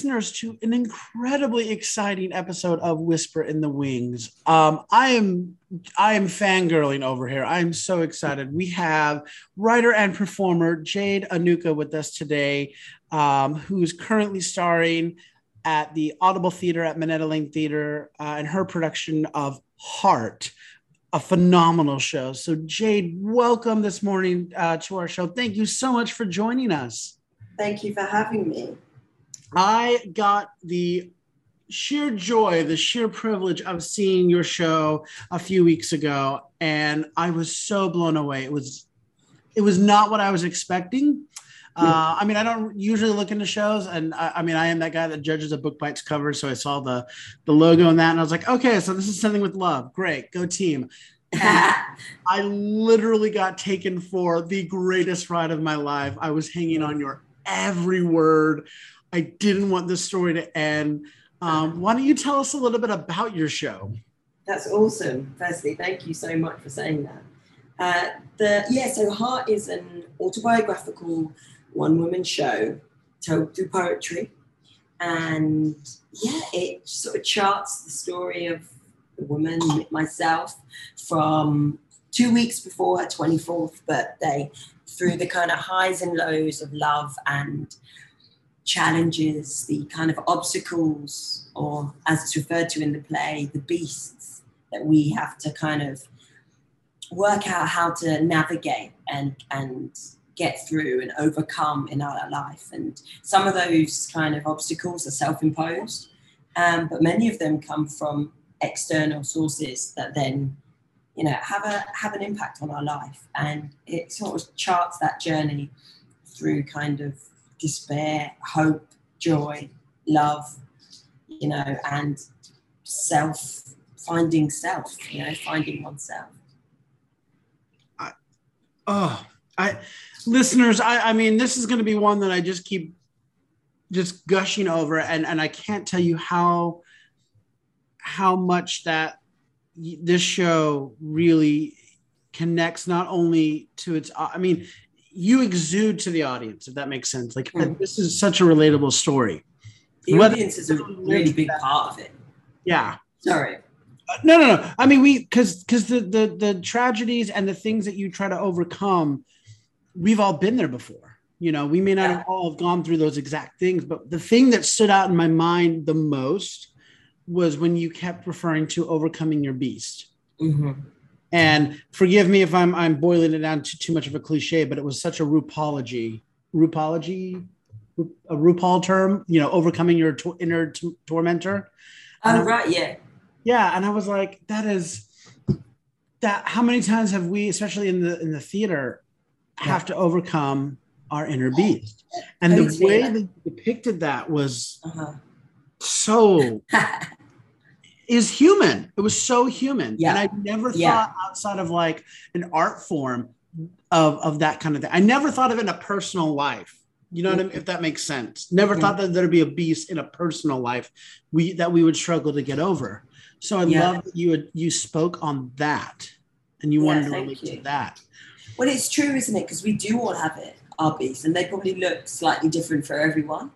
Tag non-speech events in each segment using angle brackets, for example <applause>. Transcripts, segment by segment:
Listeners, to an incredibly exciting episode of Whisper in the Wings. Um, I am I am fangirling over here. I am so excited. We have writer and performer Jade Anouka with us today, um, who's currently starring at the Audible Theater at Minetta Lane Theater uh, in her production of Heart, a phenomenal show. So, Jade, welcome this morning uh, to our show. Thank you so much for joining us. Thank you for having me. I got the sheer joy, the sheer privilege of seeing your show a few weeks ago, and I was so blown away. It was, it was not what I was expecting. Uh, I mean, I don't usually look into shows, and I, I, mean, I am that guy that judges a book by its cover. So I saw the the logo and that, and I was like, okay, so this is something with love. Great, go team. <laughs> I literally got taken for the greatest ride of my life. I was hanging on your every word. I didn't want this story to end. Um, why don't you tell us a little bit about your show? That's awesome. Firstly, thank you so much for saying that. Uh, the yeah, so Heart is an autobiographical one woman show told through poetry. And yeah, it sort of charts the story of the woman, myself, from two weeks before her 24th birthday through the kind of highs and lows of love and challenges, the kind of obstacles, or as it's referred to in the play, the beasts that we have to kind of work out how to navigate and and get through and overcome in our life. And some of those kind of obstacles are self-imposed, um, but many of them come from external sources that then, you know, have a have an impact on our life. And it sort of charts that journey through kind of despair, hope, joy, love, you know, and self finding self, you know, finding oneself. I, oh, I listeners, I, I mean, this is going to be one that I just keep just gushing over, and and I can't tell you how how much that this show really connects not only to its i mean you exude to the audience if that makes sense like mm. this is such a relatable story the Whether, audience is a really big part of it yeah sorry uh, no no no i mean we because because the, the the tragedies and the things that you try to overcome we've all been there before. You know, we may not have all have gone through those exact things, but the thing that stood out in my mind the most was when you kept referring to overcoming your beast. Mm-hmm. And forgive me if I'm I'm boiling it down to too much of a cliche, but it was such a RuPaulology, RuPaulology, a RuPaul term. You know, overcoming your to- inner tormentor. Oh, right, yeah, yeah. And I was like, that is that. How many times have we, especially in the in the theater, have to overcome our inner beast. And the way that they depicted that was uh-huh. so <laughs> is human. It was so human. Yeah. And I never yeah. thought outside of like an art form of, of that kind of thing. I never thought of it in a personal life. You know what I mean? If that makes sense. Never mm-hmm. thought that there'd be a beast in a personal life we that we would struggle to get over. So I yeah. love that you had, you spoke on that and you wanted to relate you. to that. Well, it's true, isn't it? Because we do all have it, our beast, and they probably look slightly different for everyone.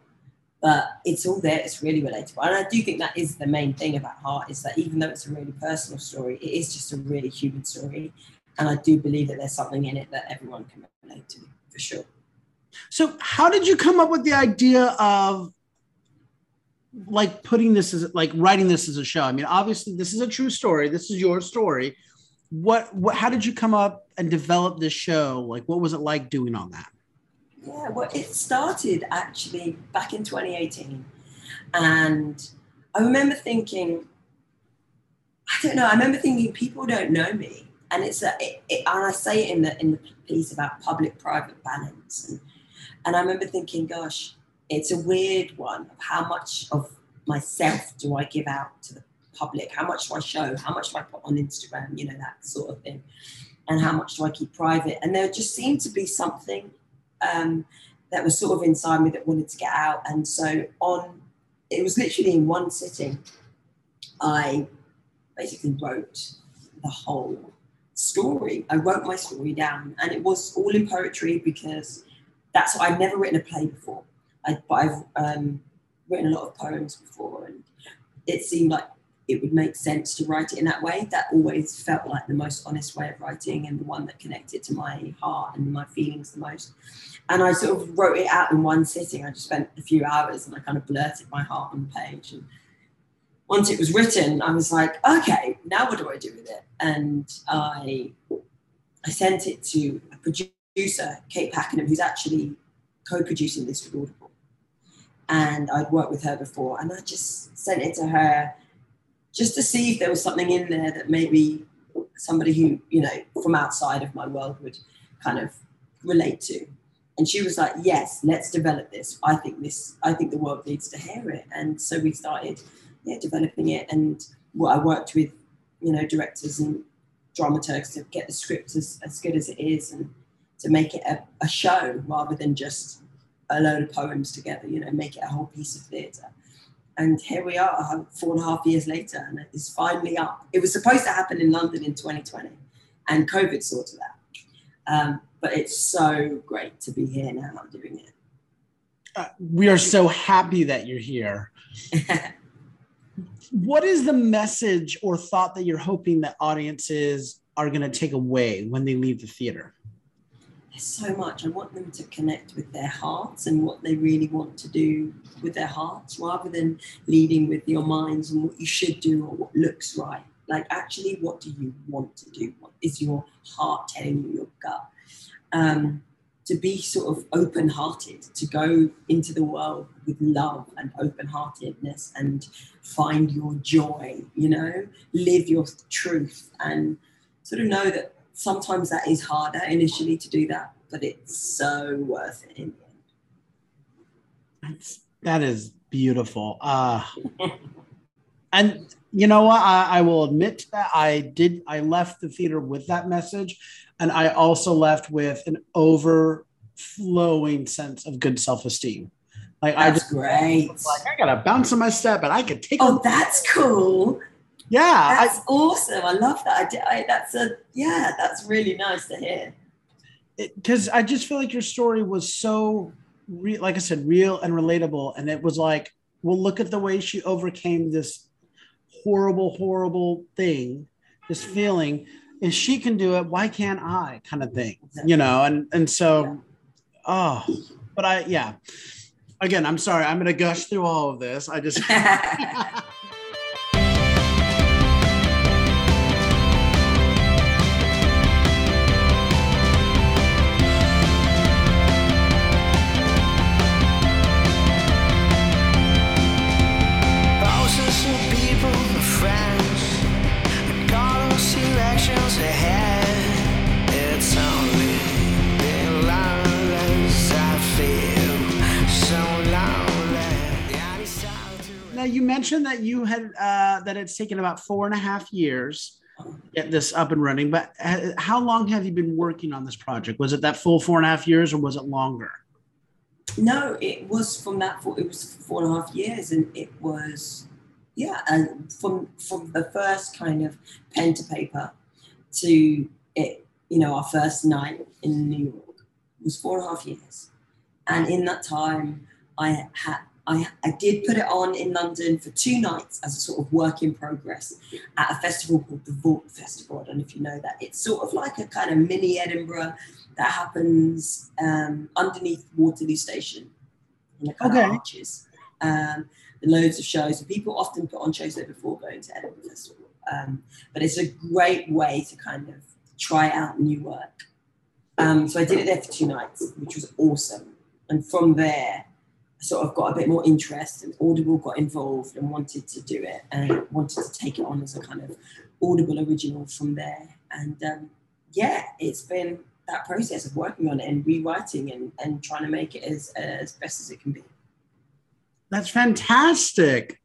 But it's all there. It's really relatable, and I do think that is the main thing about Heart is that even though it's a really personal story, it is just a really human story, and I do believe that there's something in it that everyone can relate to for sure. So, how did you come up with the idea of like putting this as like writing this as a show? I mean, obviously, this is a true story. This is your story what, what how did you come up and develop this show like what was it like doing on that yeah well it started actually back in 2018 and i remember thinking i don't know i remember thinking people don't know me and it's a it, it, and i say it in the in the piece about public private balance and, and i remember thinking gosh it's a weird one of how much of myself do i give out to the public? How much do I show? How much do I put on Instagram? You know, that sort of thing. And how much do I keep private? And there just seemed to be something um, that was sort of inside me that wanted to get out. And so on, it was literally in one sitting, I basically wrote the whole story. I wrote my story down, and it was all in poetry because that's what I'd never written a play before. I, but I've um, written a lot of poems before, and it seemed like it would make sense to write it in that way. That always felt like the most honest way of writing and the one that connected to my heart and my feelings the most. And I sort of wrote it out in one sitting. I just spent a few hours and I kind of blurted my heart on the page. And once it was written, I was like, okay, now what do I do with it? And I I sent it to a producer, Kate Pakenham, who's actually co-producing this with Audible. And I'd worked with her before, and I just sent it to her just to see if there was something in there that maybe somebody who, you know, from outside of my world would kind of relate to. And she was like, yes, let's develop this. I think this, I think the world needs to hear it. And so we started yeah, developing it. And what I worked with, you know, directors and dramaturgs to get the script as, as good as it is and to make it a, a show rather than just a load of poems together, you know, make it a whole piece of theatre. And here we are, four and a half years later, and it's finally up. It was supposed to happen in London in 2020, and COVID sorted that. Um, but it's so great to be here now doing it. Uh, we are so happy that you're here. <laughs> what is the message or thought that you're hoping that audiences are going to take away when they leave the theater? There's so much. I want them to connect with their hearts and what they really want to do with their hearts rather than leading with your minds and what you should do or what looks right. Like, actually, what do you want to do? What is your heart telling you, your gut? Um, to be sort of open hearted, to go into the world with love and open heartedness and find your joy, you know, live your truth and sort of know that sometimes that is harder initially to do that, but it's so worth it in the end. That's, that is beautiful. Uh, <laughs> and you know what? I, I will admit that I did, I left the theater with that message and I also left with an overflowing sense of good self esteem. Like that's I just, great. Like I gotta bounce on my step, and I could take. Oh, that's cool. Yeah, that's I, awesome. I love that. I, I, that's a yeah, that's really nice to hear. Because I just feel like your story was so, re- like I said, real and relatable, and it was like, well, look at the way she overcame this horrible, horrible thing, this feeling if she can do it, why can't I? Kind of thing, you know. And and so, oh, but I yeah. Again, I'm sorry. I'm to gush through all of this. I just. <laughs> you mentioned that you had uh, that it's taken about four and a half years to get this up and running. But uh, how long have you been working on this project? Was it that full four and a half years, or was it longer? No, it was from that. Four, it was four and a half years, and it was yeah, and from from the first kind of pen to paper to it, you know, our first night in New York was four and a half years, and in that time, I had I, I did put it on in London for two nights as a sort of work in progress at a festival called the Vault Festival. I don't know if you know that. It's sort of like a kind of mini Edinburgh that happens um, underneath Waterloo Station in the kind okay. of arches. Um, loads of shows. And people often put on shows there before going to Edinburgh Festival. Um, but it's a great way to kind of try out new work. Um, so I did it there for two nights, which was awesome. And from there, sort of got a bit more interest and Audible got involved and wanted to do it and wanted to take it on as a kind of Audible original from there. And um, yeah, it's been that process of working on it and rewriting and, and trying to make it as, as best as it can be. That's fantastic.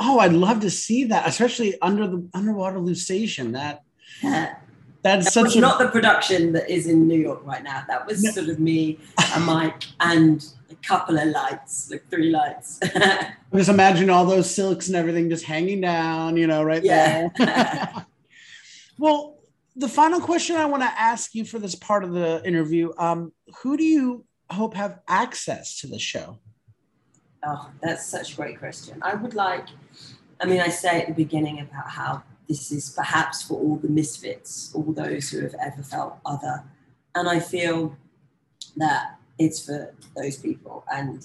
Oh, I'd love to see that, especially under the underwater station. That yeah. That's that such a, not the production that is in New York right now. That was no. sort of me, a mic, and couple of lights, like three lights. <laughs> just imagine all those silks and everything just hanging down, you know, right yeah. there. <laughs> well, the final question I want to ask you for this part of the interview: um, Who do you hope have access to the show? Oh, that's such a great question. I would like, I mean, I say at the beginning about how this is perhaps for all the misfits, all those who have ever felt other. And I feel that it's for those people. And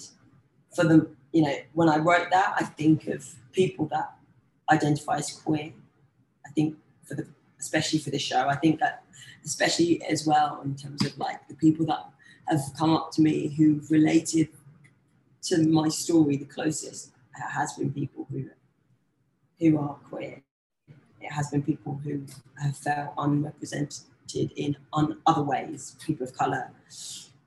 for them, you know, when I wrote that, I think of people that identify as queer. I think for the, especially for the show, I think that especially as well in terms of like the people that have come up to me who've related to my story the closest has been people who who are queer. It has been people who have felt unrepresented in on other ways, people of colour,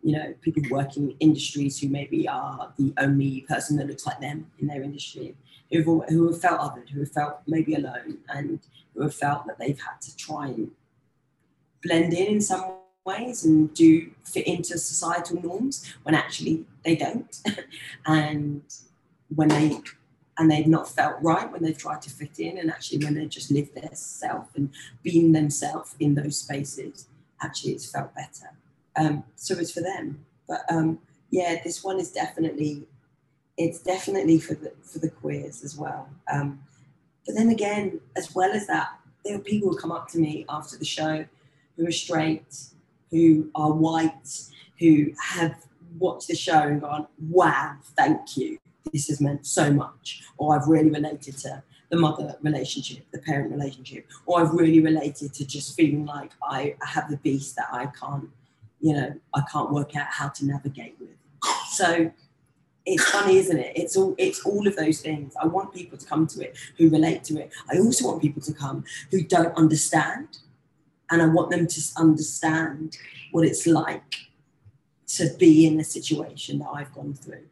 you know, people working in industries who maybe are the only person that looks like them in their industry, who've, who have felt othered, who have felt maybe alone, and who have felt that they've had to try and blend in in some ways and do fit into societal norms when actually they don't. <laughs> and when they and they've not felt right when they've tried to fit in and actually when they just lived their self and being themselves in those spaces actually it's felt better um, so it's for them. But um, yeah this one is definitely it's definitely for the for the queers as well. Um, but then again as well as that there are people who come up to me after the show who are straight who are white who have watched the show and gone wow thank you. This has meant so much, or I've really related to the mother relationship, the parent relationship, or I've really related to just feeling like I have the beast that I can't, you know, I can't work out how to navigate with. So it's funny, isn't it? It's all it's all of those things. I want people to come to it who relate to it. I also want people to come who don't understand. And I want them to understand what it's like to be in the situation that I've gone through.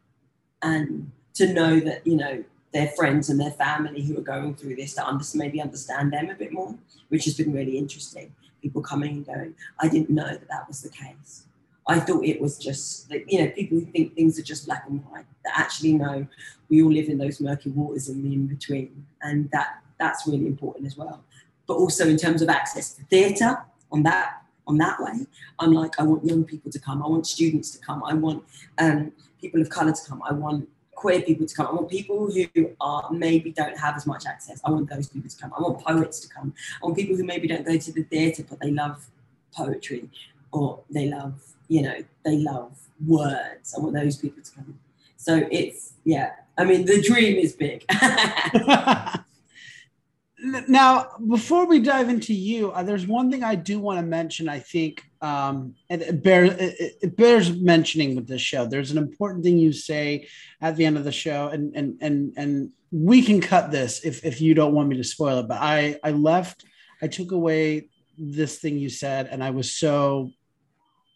And to know that you know their friends and their family who are going through this to under, maybe understand them a bit more, which has been really interesting. People coming and going, I didn't know that that was the case. I thought it was just that, you know, people who think things are just black and white, that actually know we all live in those murky waters in the in between. And that that's really important as well. But also in terms of access to theatre on that on that way, I'm like, I want young people to come, I want students to come, I want um, people of colour to come, I want queer people to come. I want people who are maybe don't have as much access. I want those people to come. I want poets to come. I want people who maybe don't go to the theatre but they love poetry or they love, you know, they love words. I want those people to come. So it's yeah. I mean, the dream is big. <laughs> now, before we dive into you, uh, there's one thing I do want to mention. I think, um, and it bears, it, it, bears mentioning with this show. There's an important thing you say at the end of the show, and and and and we can cut this if if you don't want me to spoil it. But I I left, I took away this thing you said, and I was so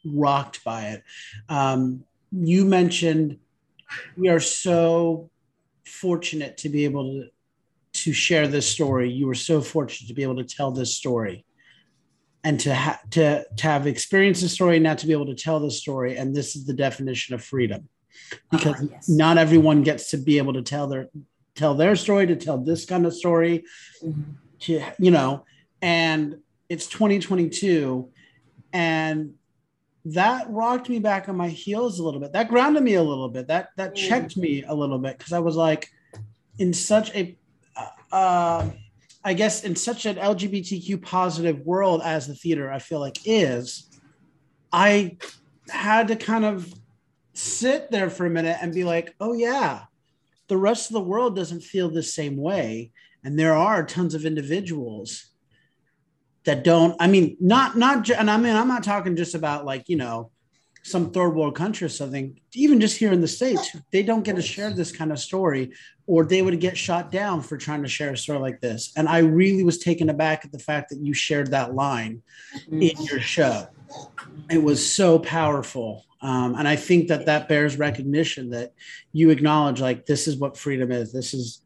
rocked by it. Um, you mentioned we are so fortunate to be able to to share this story. You were so fortunate to be able to tell this story and to, ha- to, to have experienced the story, not to be able to tell the story. And this is the definition of freedom because uh, yes. not everyone gets to be able to tell their, tell their story, to tell this kind of story, mm-hmm. to, you know, and it's 2022 and that rocked me back on my heels a little bit. That grounded me a little bit. That that mm. checked me a little bit because I was like in such a uh, I guess in such an LGBTQ positive world as the theater I feel like is, I had to kind of sit there for a minute and be like, oh yeah, the rest of the world doesn't feel the same way, and there are tons of individuals that don't. I mean, not not, and I mean, I'm not talking just about like you know some third world country or something, even just here in the States, they don't get to share this kind of story, or they would get shot down for trying to share a story like this. And I really was taken aback at the fact that you shared that line in mm-hmm. your show. It was so powerful. Um, and I think that that bears recognition that you acknowledge, like, this is what freedom is. This is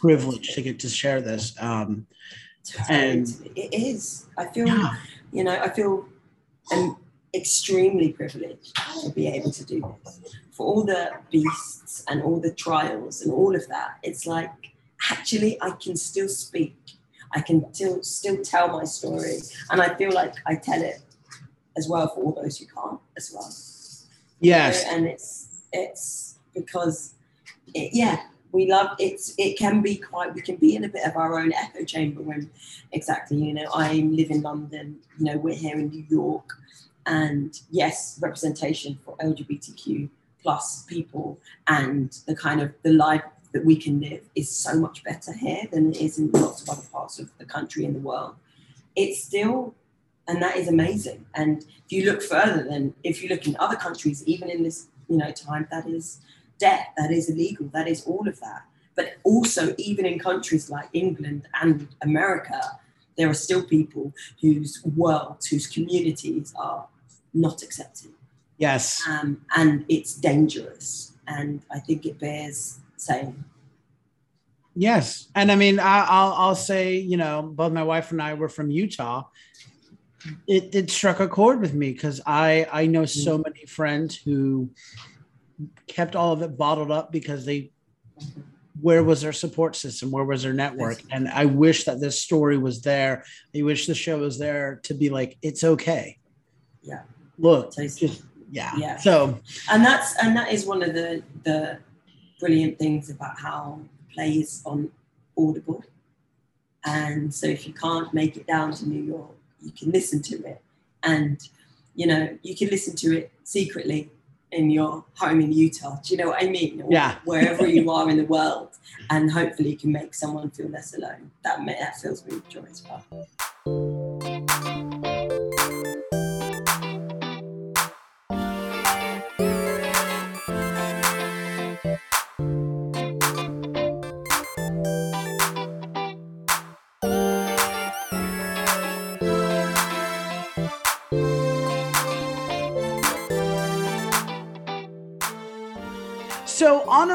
privilege to get to share this. Um, and it is. I feel, yeah. you know, I feel, and extremely privileged to be able to do this. For all the beasts and all the trials and all of that, it's like actually I can still speak. I can still still tell my story, and I feel like I tell it as well for all those who can't as well. Yes, you know, and it's it's because it, yeah, we love it's it can be quite we can be in a bit of our own echo chamber when exactly you know i live in london you know we're here in new york and yes representation for lgbtq plus people and the kind of the life that we can live is so much better here than it is in lots of other parts of the country and the world it's still and that is amazing and if you look further then if you look in other countries even in this you know time that is debt, that is illegal, that is all of that. But also, even in countries like England and America, there are still people whose worlds, whose communities are not accepting. Yes. Um, and it's dangerous. And I think it bears saying. Yes. And I mean, I, will I'll say, you know, both my wife and I were from Utah. It, it struck a chord with me because I, I know so mm. many friends who kept all of it bottled up because they where was their support system where was their network and i wish that this story was there i wish the show was there to be like it's okay yeah look just yeah yeah so and that's and that is one of the the brilliant things about how plays on audible and so if you can't make it down to new york you can listen to it and you know you can listen to it secretly in your home in Utah. Do you know what I mean? Or yeah. wherever you <laughs> are in the world, and hopefully you can make someone feel less alone. That that fills me with joy as well.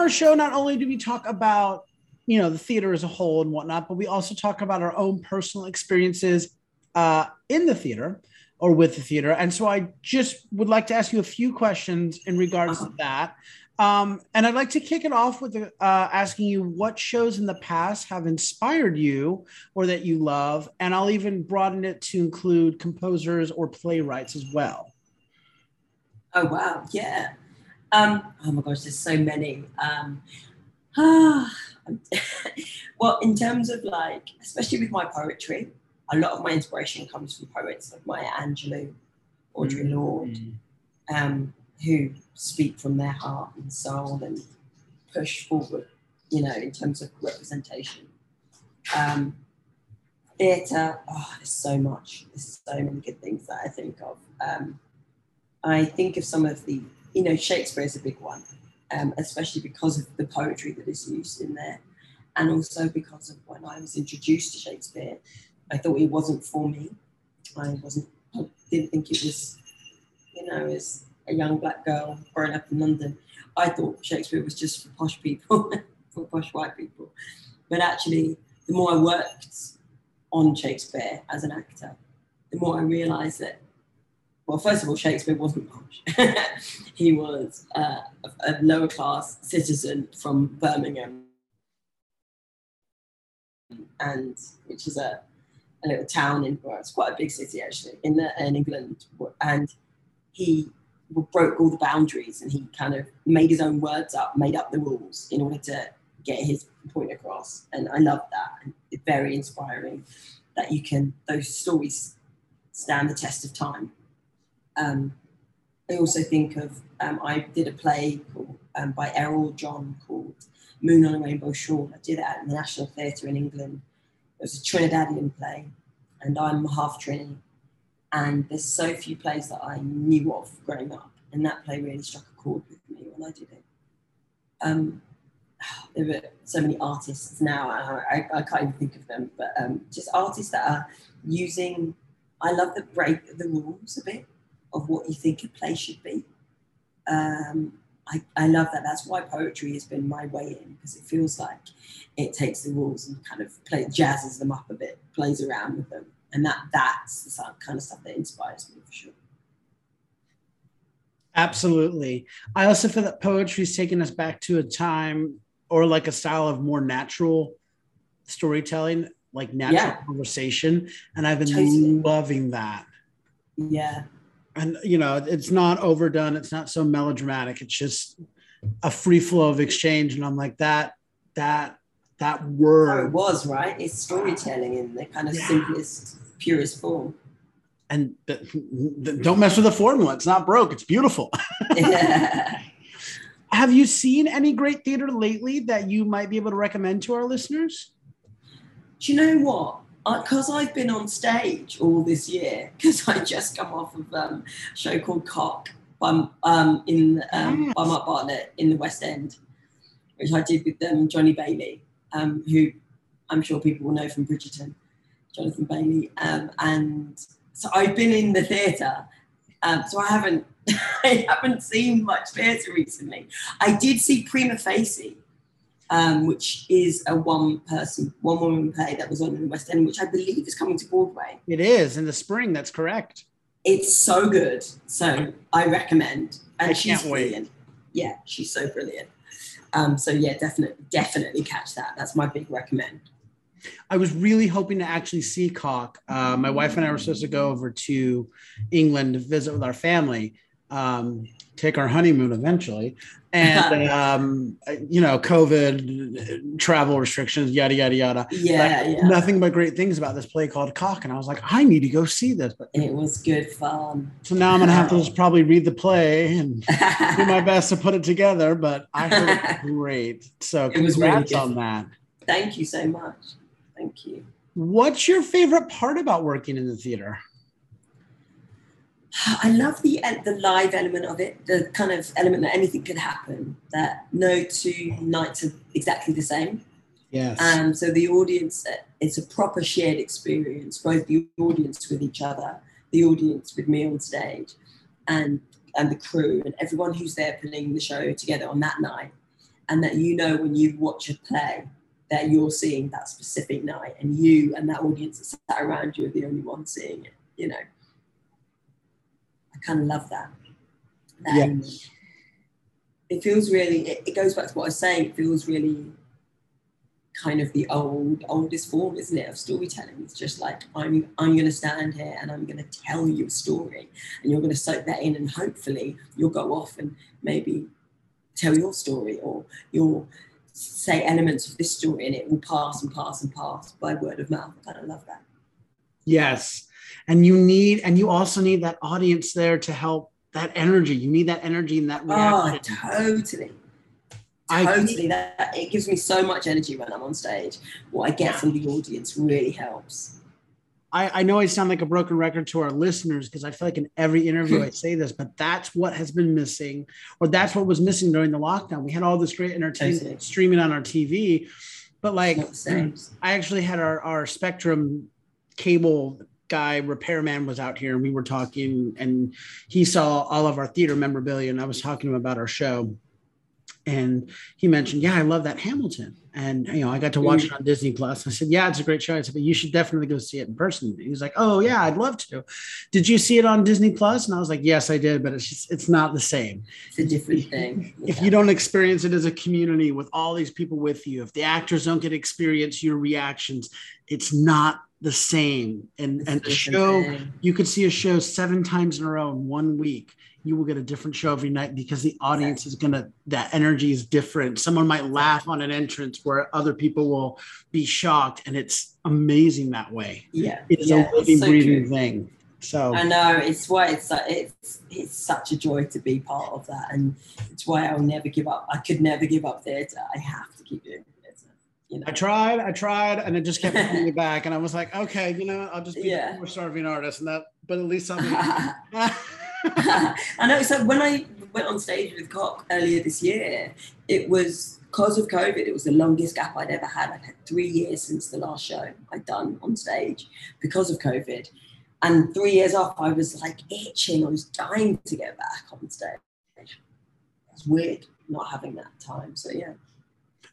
Our show, not only do we talk about you know the theater as a whole and whatnot, but we also talk about our own personal experiences uh, in the theater or with the theater. And so I just would like to ask you a few questions in regards to that. Um, and I'd like to kick it off with uh, asking you what shows in the past have inspired you or that you love. And I'll even broaden it to include composers or playwrights as well. Oh, wow. Yeah. Um, oh my gosh, there's so many. Um, ah, <sighs> well, in terms of like, especially with my poetry, a lot of my inspiration comes from poets like Maya Angelou, Audre mm-hmm. Lorde, um, who speak from their heart and soul and push forward, you know, in terms of representation. Um, theatre, oh, there's so much. There's so many good things that I think of. Um, I think of some of the you know, Shakespeare is a big one, um, especially because of the poetry that is used in there. And also because of when I was introduced to Shakespeare, I thought it wasn't for me. I wasn't, I didn't think it was, you know, as a young black girl growing up in London, I thought Shakespeare was just for posh people, <laughs> for posh white people. But actually, the more I worked on Shakespeare as an actor, the more I realized that well, first of all, Shakespeare wasn't posh. <laughs> he was uh, a, lower class citizen from Birmingham, and which is a, a little town in, well, it's quite a big city actually in, the, in England. And he broke all the boundaries and he kind of made his own words up, made up the rules in order to get his point across. And I love that. It's very inspiring that you can, those stories stand the test of time um, I also think of, um, I did a play called, um, by Errol John called Moon on a Rainbow Shawl. I did it at the National Theatre in England. It was a Trinidadian play, and I'm half Trini. And there's so few plays that I knew of growing up, and that play really struck a chord with me when I did it. Um, there were so many artists now, I, I, I can't even think of them, but um, just artists that are using, I love the break the rules a bit of what you think a play should be. Um, I, I love that. That's why poetry has been my way in because it feels like it takes the rules and kind of play, jazzes them up a bit, plays around with them, and that that's the kind of stuff that inspires me for sure. Absolutely. I also feel that poetry is taking us back to a time or like a style of more natural storytelling, like natural yeah. conversation, and I've been totally. loving that. Yeah, and you know it's not overdone it's not so melodramatic it's just a free flow of exchange. And I'm like, that, that, that Oh, it was right. It's storytelling in the kind of Yeah. simplest, purest form. And th- th- don't mess with the formula. It's not broke. It's beautiful. yeah. <laughs> <laughs> Have you seen any great theater lately that you might be able to recommend to our listeners? Do you know what? Because I've been on stage all this year, <laughs> because I just come off of um, a show called Cock by, um, in um, Yes. by Mark Bartlett in the West End, which I did with um, Johnny Bailey, um, who I'm sure people will know from Bridgerton, Jonathan Bailey. Um, and so I've been in the theatre, um, so I haven't <laughs> I haven't seen much theatre recently. I did see Prima Facie, um, which is a one person, one woman play that was on in the West End, which I believe is coming to Broadway. It is in the spring. That's correct. It's so good. So I recommend. And I she's can't wait. brilliant. Yeah, she's so brilliant. Um, so yeah, definitely, definitely catch that. That's my big recommend. I was really hoping to actually see Cock. Uh, my wife and I were supposed to go over to England to visit with our family, um, take our honeymoon eventually. And, <laughs> um, you know, COVID, travel restrictions, yada, yada, yada. Yeah, Like, yeah. Nothing but great things about this play called Cock. And I was like, I need to go see this. But It was good fun. so now I'm to have to just probably read the play and <laughs> do my best to put it together. But I heard it <laughs> great. So It was really congrats good. on that. Thank you so much. Thank you. What's your favorite part about working in the theater? I love the the live element of it, the kind of element that anything could happen, that no two nights are exactly the same. Yes. Um, so the audience, it's a proper shared experience, both the audience with each other, the audience with me on stage, and and the crew and everyone who's there putting the show together on that night, and that you know when you watch a play that you're seeing that specific night, and you and that audience that sat around you are the only ones seeing it. You know, I kind of love that. that Yes. It feels really. It, it goes back to what I was saying. It feels really kind of the old oldest form isn't it of storytelling it's just like i'm i'm going to stand here and i'm going to tell you a story and you're going to soak that in and hopefully you'll go off and maybe tell your story or you'll say elements of this story and it will pass and pass and pass by word of mouth i kind of love that Yes. And you need, and you also need that audience there to help that energy. You need that energy and that oh totally. I- totally. that it gives me so much energy when i'm on stage. What i get from the audience really helps. I, I know I sound like a broken record to our listeners because I feel like in every interview hmm. I say this, but that's what has been missing, or that's what was missing during the lockdown. We had all this great entertainment streaming on our TV, but like Not the same. I actually had our, our Spectrum cable guy repairman was out here and we were talking and he saw all of our theater memorabilia and I was talking to him about our show. And he mentioned yeah I love that Hamilton. And you know I got to watch it on Disney Plus. I said yeah it's a great show. I said but you should definitely go see it in person. He was like oh yeah I'd love to. Did you see it on Disney Plus? And I was like yes I did but it's just it's not the same. It's a different thing. If you don't experience it as a community with all these people with you, if the actors don't get to experience your reactions, it's not the same. And and a show, thing. you could see a show seven times in a row in one week. You will get a different show every night because the audience is gonna that energy is different. Someone might laugh on an entrance where other people will be shocked, and it's amazing that way. yeah It's yeah, a living, so breathing true. thing. So I know it's why it's it's it's such a joy to be part of that, and it's why I'll never give up. I could never give up theatre. I have to keep doing theatre. You know, I tried, I tried, and it just kept <laughs> pulling me back. And I was like, okay, you know, I'll just be Yeah. a more starving artist, and that. But at least I'm. <laughs> I know. So when I went on stage with Cock earlier this year, it was because of COVID. It was the longest gap I'd ever had. I'd had three years since the last show I'd done on stage because of COVID, and three years off, I was like itching. I was dying to get back on stage. It's weird not having that time. So yeah.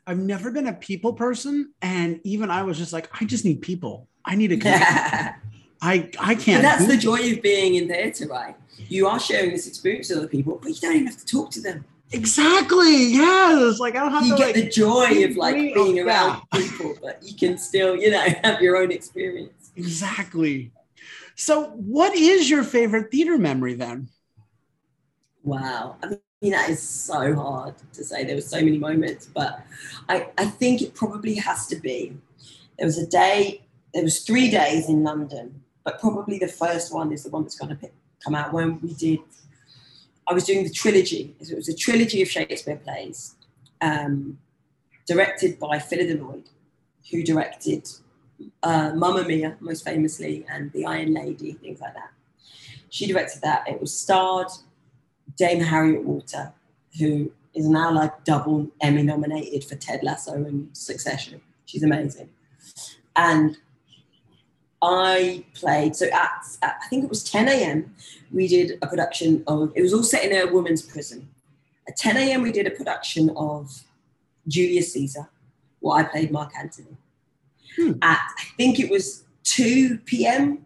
I've never been a people person, and even I was just like, I just need people. I need a. <laughs> connection. I I can't. that's the joy of being in theatre, right? You are sharing this experience with other people, but you don't even have to talk to them. Exactly. Yeah. It's like I don't have you to You get like. the joy of like being around people, but you can still, you know, <laughs> have your own experience. Exactly. So, what is your favorite theater memory then? Wow. I that is so hard to say. There were so many moments, but I, I think it probably has to be. There was a day, there was three days in London, but probably the first one is the one that's going to come out when we did, I was doing the trilogy. It was a trilogy of Shakespeare plays um, directed by Phyllida Lloyd, who directed uh, Mamma Mia, most famously, and The Iron Lady, things like that. She directed that. It was starred Dame Harriet Walter, who is now like double Emmy nominated for Ted Lasso and Succession. She's amazing. And I played, so at, at I think it was 10 a.m., we did a production of, it was all set in a women's prison. At 10 a.m., we did a production of Julius Caesar, where I played Mark Antony. Hmm. At, I think it was 2 p.m.,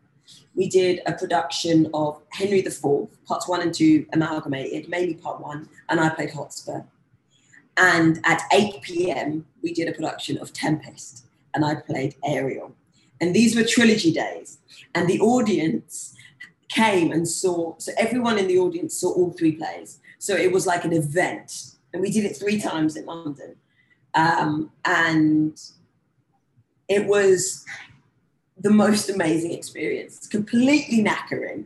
we did a production of Henry IV, parts one and two amalgamated, mainly part one, and I played Hotspur. And at 8 p.m., we did a production of Tempest, and I played Ariel. And these were trilogy days. And the audience came and saw, so everyone in the audience saw all three plays. So it was like an event. And we did it three times in London. Um, and it was the most amazing experience. completely knackering,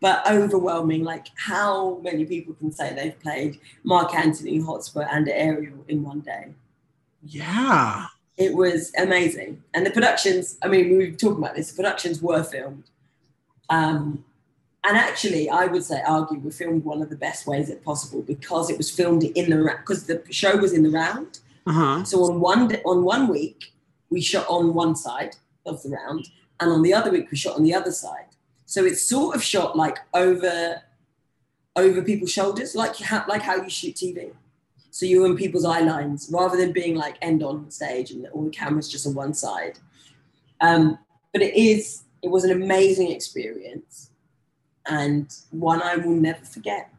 but overwhelming. Like how many people can say they've played Mark Antony, Hotspur, and Ariel in one day? Yeah. It was amazing. And the productions, I mean, we were talking about this, the productions were filmed. Um, and actually, I would say, argue, we filmed one of the best ways it possible because it was filmed in the because the show was in the round. Uh-huh. So on one on one week, we shot on one side, of the round, and on the other week we shot on the other side. So it's sort of shot like over over people's shoulders, like you how, like how you shoot TV. So you're in people's eye lines rather than being like end on stage and all the cameras just on one side. Um, but it is it was an amazing experience and one I will never forget.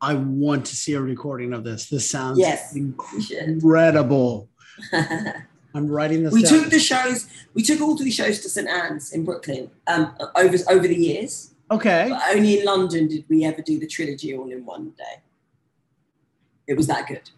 I want to see a recording of this. This sounds yes, incredible. <laughs> I'm writing this. We down. took the shows. We took all three shows to St Ann's in Brooklyn um, over over the years. Okay. But only in London did we ever do the trilogy all in one day. It was that good.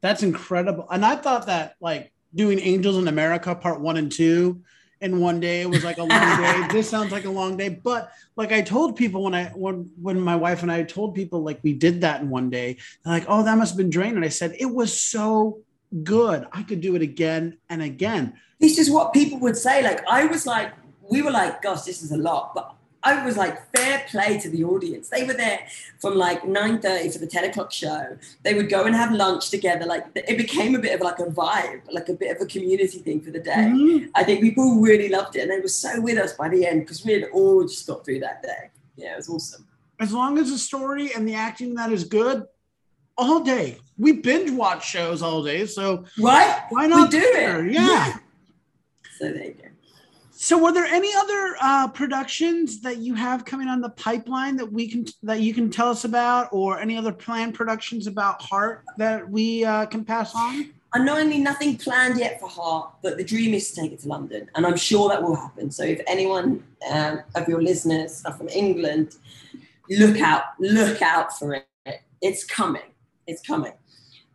That's incredible. And I thought that like doing Angels in America part one and two in one day was like a long <laughs> day. This sounds like a long day, but like I told people when I when when my wife and I told people like we did that in one day, they're like, "Oh, that must have been draining." I said it was so good. I could do it again and again. This is what people would say. Like, I was like, we were like, gosh, this is a lot. But I was like, fair play to the audience. They were there from like 9.30 for the 10 o'clock show. They would go and have lunch together. Like it became a bit of like a vibe, like a bit of a community thing for the day. Mm-hmm. I think people really loved it. And they were so with us by the end because we had all just got through that day. Yeah, it was awesome. As long as the story and the acting that is good, all day. We binge watch shows all day, so right? Why not we do there? it? Yeah. yeah. <laughs> So there you go. So, were there any other uh, productions that you have coming on the pipeline that we can that you can tell us about, or any other planned productions about Heart that we uh, can pass on? Unknowingly, nothing planned yet for Heart, but the dream is to take it to London, and I'm sure that will happen. So, if anyone um, of your listeners are from England, look out, look out for it. It's coming it's coming.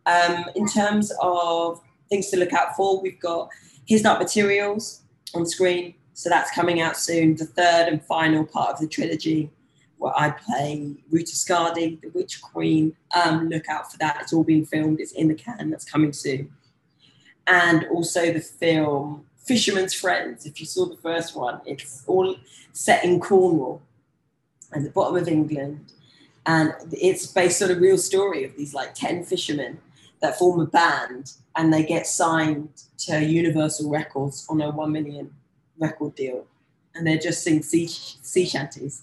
Um, in terms of things to look out for, we've got His Dark Materials on screen. So that's coming out soon, the third and final part of the trilogy, where I play Ruta Skadi, the Witch Queen. Um, look out for that. It's all being filmed, it's in the can, that's coming soon. And also the film Fisherman's Friends. If you saw the first one, it's all set in Cornwall and the bottom of England and it's based on a real story of these like 10 fishermen that form a band and they get signed to Universal Records on a 1 million record deal. And they just sing sea, sea shanties.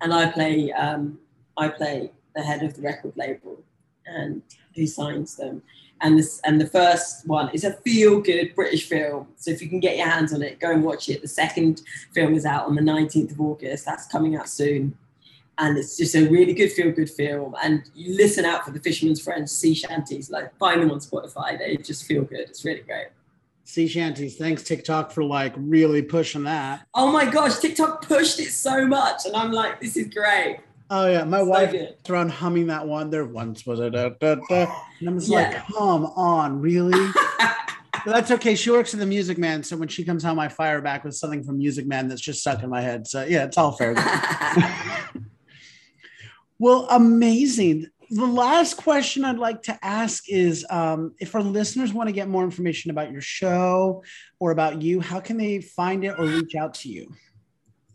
And I play um, I play the head of the record label and who signs them. And this and the first one is a feel good British film. So if you can get your hands on it go and watch it. The second film is out on the 19th of August. That's coming out soon and it's just a really good feel good film and you listen out for the fisherman's friends sea shanties like find them on spotify they just feel good it's really great sea shanties thanks tiktok for like really pushing that oh my gosh tiktok pushed it so much and i'm like this is great Oh yeah, my So wife good. around humming that one. There once was a da, da, da. and I'm just like, come on, really? <laughs> But that's okay. She works in the Music Man, so when she comes home, I fire back with something from Music Man that's just stuck in my head. So yeah, it's all fair. <laughs> well, amazing. The last question I'd like to ask is um, if our listeners want to get more information about your show or about you, how can they find it or reach out to you?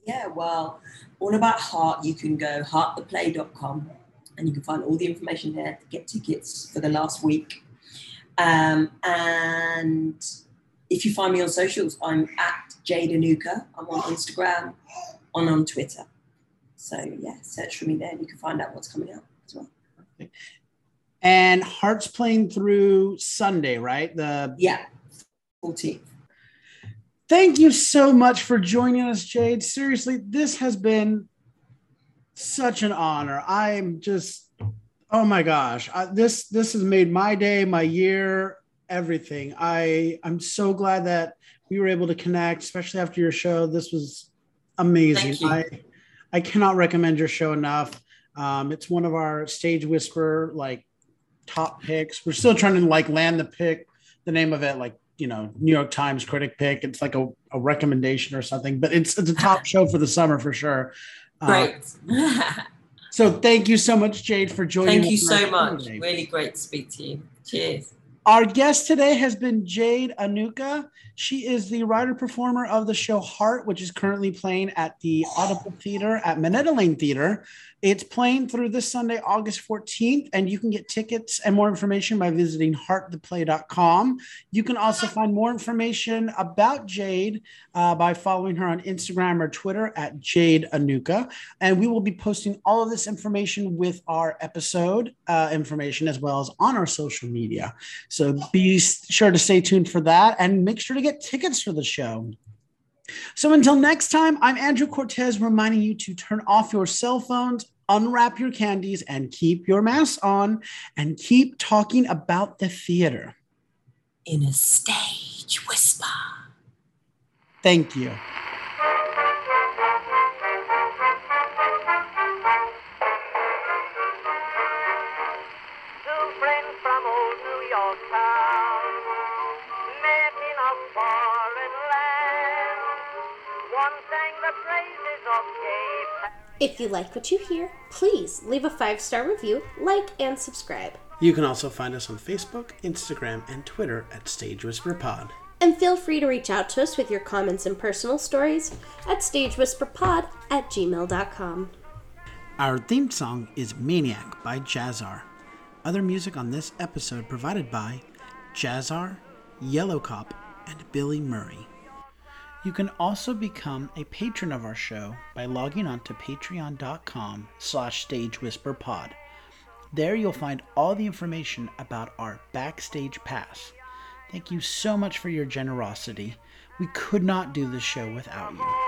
Yeah, well, all about Heart, you can go hearttheplay.com and you can find all the information there to get tickets for the last week. Um, and if you find me on socials, I'm at Jade Anouka. I'm on Instagram, on on Twitter. So yeah, search for me there and you can find out what's coming up as well. And Hearts playing through Sunday, right? The Yeah, 14th. Thank you so much for joining us, Jade. Seriously, this has been such an honor. I'm just, oh my gosh, I, this this has made my day, my year, everything. I I'm so glad that we were able to connect, especially after your show. This was amazing. I I cannot recommend your show enough. Um, it's one of our stage whisper like top picks. We're still trying to like land the pick, the name of it, like you know, New York Times critic pick. It's like a, a recommendation or something, but it's it's a top show for the summer for sure. Uh, <laughs> so thank you so much, Jade, for joining. Us. Thank you us on our so much. today. Really great to speak to you. Cheers. Our guest today has been Jade Anouka. She is the writer performer of the show Heart, which is currently playing at the Audible Theater at Minetta Lane Theater. It's playing through this Sunday, August 14th, and you can get tickets and more information by visiting hearttheplay.com. You can also find more information about Jade uh, by following her on Instagram or Twitter at Jade Anouka. And we will be posting all of this information with our episode uh, information as well as on our social media. So be sure to stay tuned for that and make sure to get tickets for the show. So until next time, I'm Andrew Cortez reminding you to turn off your cell phones, unwrap your candies, and keep your masks on and keep talking about the theater. In a stage whisper. Thank you. Two friends from old town met in a foreign land. One sang the praises of gay If you like what you hear, please leave a five star review, like, and subscribe. You can also find us on Facebook, Instagram, and Twitter at Stage Whisper Pod. And feel free to reach out to us with your comments and personal stories at stagewhisperpod at gmail.com. Our theme song is Maniac by Jazzar. Other music on this episode provided by Jazzar, Yellow Cop, and Billy Murray. You can also become a patron of our show by logging on to patreon.com slash stagewhisperpod. There you'll find all the information about our backstage pass. Thank you so much for your generosity. We could not do this show without you.